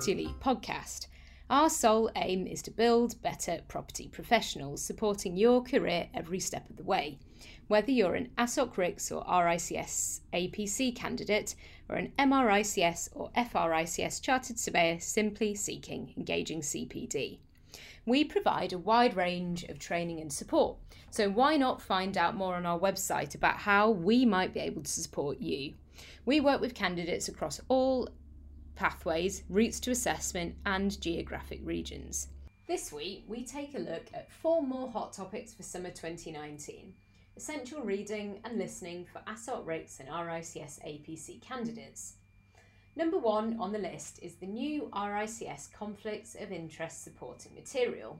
Property podcast. Our sole aim is to build better property professionals, supporting your career every step of the way. Whether you're an AssocRICS or RICS APC candidate, or an MRICS or FRICS chartered surveyor simply seeking engaging CPD. We provide a wide range of training and support, so why not find out more on our website about how we might be able to support you? We work with candidates across all pathways, routes to assessment, and geographic regions. This week, we take a look at four more hot topics for summer 2019 essential reading and listening for AssocRICS and RICS APC candidates. Number one on the list is the new RICS Conflicts of Interest Supporting Material.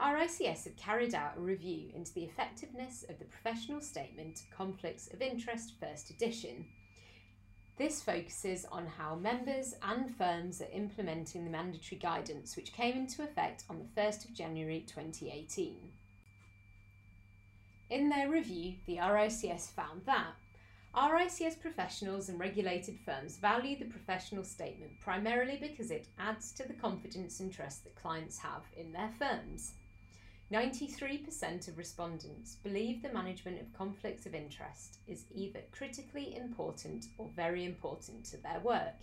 RICS have carried out a review into the effectiveness of the professional statement Conflicts of Interest First Edition this focuses on how members and firms are implementing the mandatory guidance which came into effect on the 1st of January 2018. In their review, the RICS found that RICS professionals and regulated firms value the professional statement primarily because it adds to the confidence and trust that clients have in their firms. 93% of respondents believe the management of conflicts of interest is either critically important or very important to their work.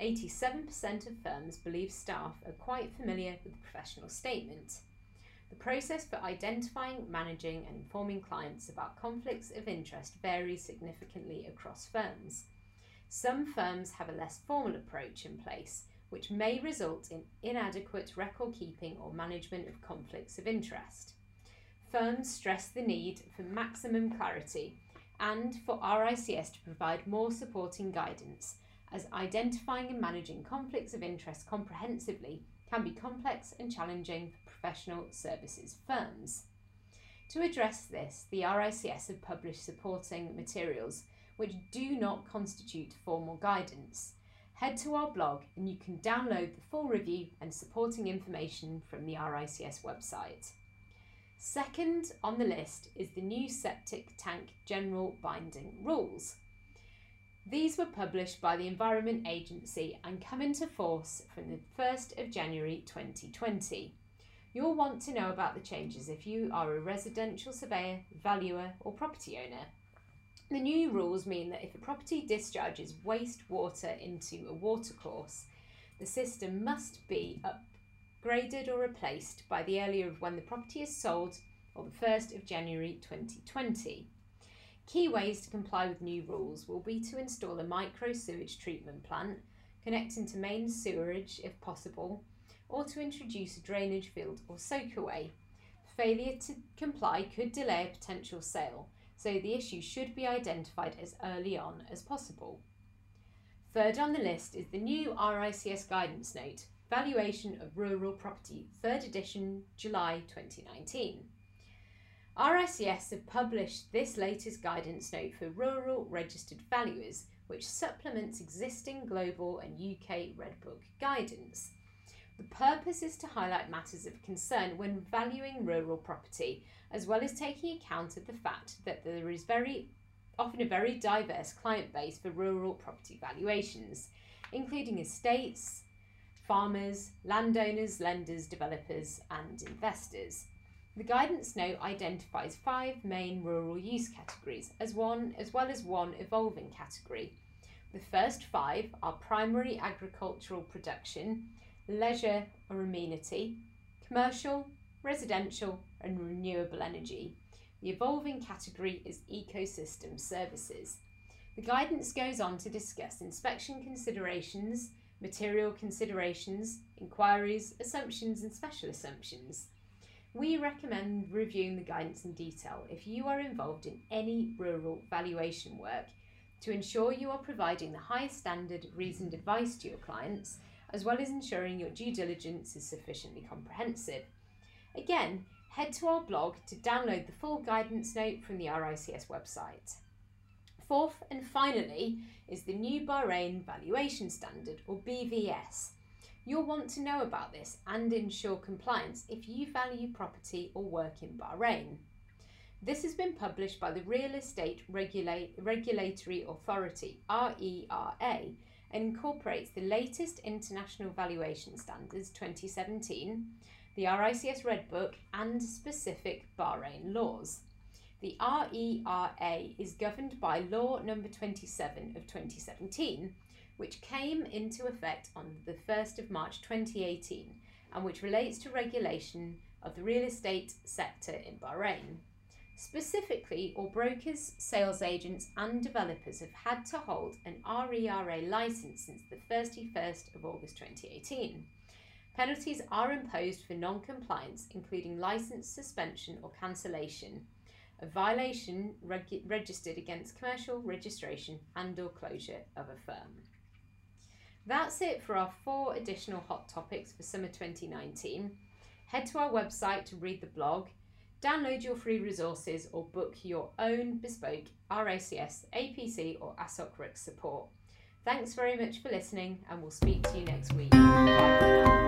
87% of firms believe staff are quite familiar with the professional statement. The process for identifying, managing, and informing clients about conflicts of interest varies significantly across firms. Some firms have a less formal approach in place, which may result in inadequate record keeping or management of conflicts of interest. Firms stress the need for maximum clarity and for RICS to provide more supporting guidance, as identifying and managing conflicts of interest comprehensively can be complex and challenging for professional services firms. To address this, the RICS have published supporting materials which do not constitute formal guidance head to our blog and you can download the full review and supporting information from the RICS website. Second on the list is the new septic tank general binding rules. These were published by the Environment Agency and come into force from the 1st of January 2020. You'll want to know about the changes if you are a residential surveyor, valuer, or property owner. The new rules mean that if a property discharges wastewater into a watercourse, the system must be upgraded or replaced by the earlier of when the property is sold or the 1st of January 2020. Key ways to comply with new rules will be to install a micro sewage treatment plant, connecting to main sewerage if possible, or to introduce a drainage field or soakaway. Failure to comply could delay a potential sale so the issue should be identified as early on as possible. Third on the list is the new RICS guidance note, Valuation of Rural Property, 3rd edition, July 2019. RICS have published this latest guidance note for rural registered valuers, which supplements existing global and UK Red Book guidance. The purpose is to highlight matters of concern when valuing rural property as well as taking account of the fact that there is very often a very diverse client base for rural property valuations, including estates, farmers, landowners, lenders, developers, and investors. The guidance note identifies five main rural use categories as one as well as one evolving category. The first five are primary agricultural production, leisure or amenity, commercial, residential, and renewable energy. The evolving category is ecosystem services. The guidance goes on to discuss inspection considerations, material considerations, inquiries, assumptions, and special assumptions. We recommend reviewing the guidance in detail if you are involved in any rural valuation work to ensure you are providing the highest standard reasoned advice to your clients, as well as ensuring your due diligence is sufficiently comprehensive. Again, head to our blog to download the full guidance note from the RICS website. Fourth and finally is the new Bahrain Valuation Standard or BVS. You'll want to know about this and ensure compliance if you value property or work in Bahrain. This has been published by the Real Estate Regula- Regulatory Authority, RERA, and incorporates the latest International Valuation Standards 2017, the RICS Red Book, and specific Bahrain laws. The RERA is governed by Law Number 27 of 2017, which came into effect on the 1st of March 2018 and which relates to regulation of the real estate sector in Bahrain. Specifically, all brokers, sales agents, and developers have had to hold an RERA license since the 31st of August 2018. Penalties are imposed for non compliance, including license suspension or cancellation, a violation reg- registered against commercial registration and or closure of a firm. That's it for our four additional hot topics for summer 2019. Head to our website to read the blog, download your free resources, or book your own bespoke RICS, APC, or AssocRICS support. Thanks very much for listening, and we'll speak to you next week. Bye.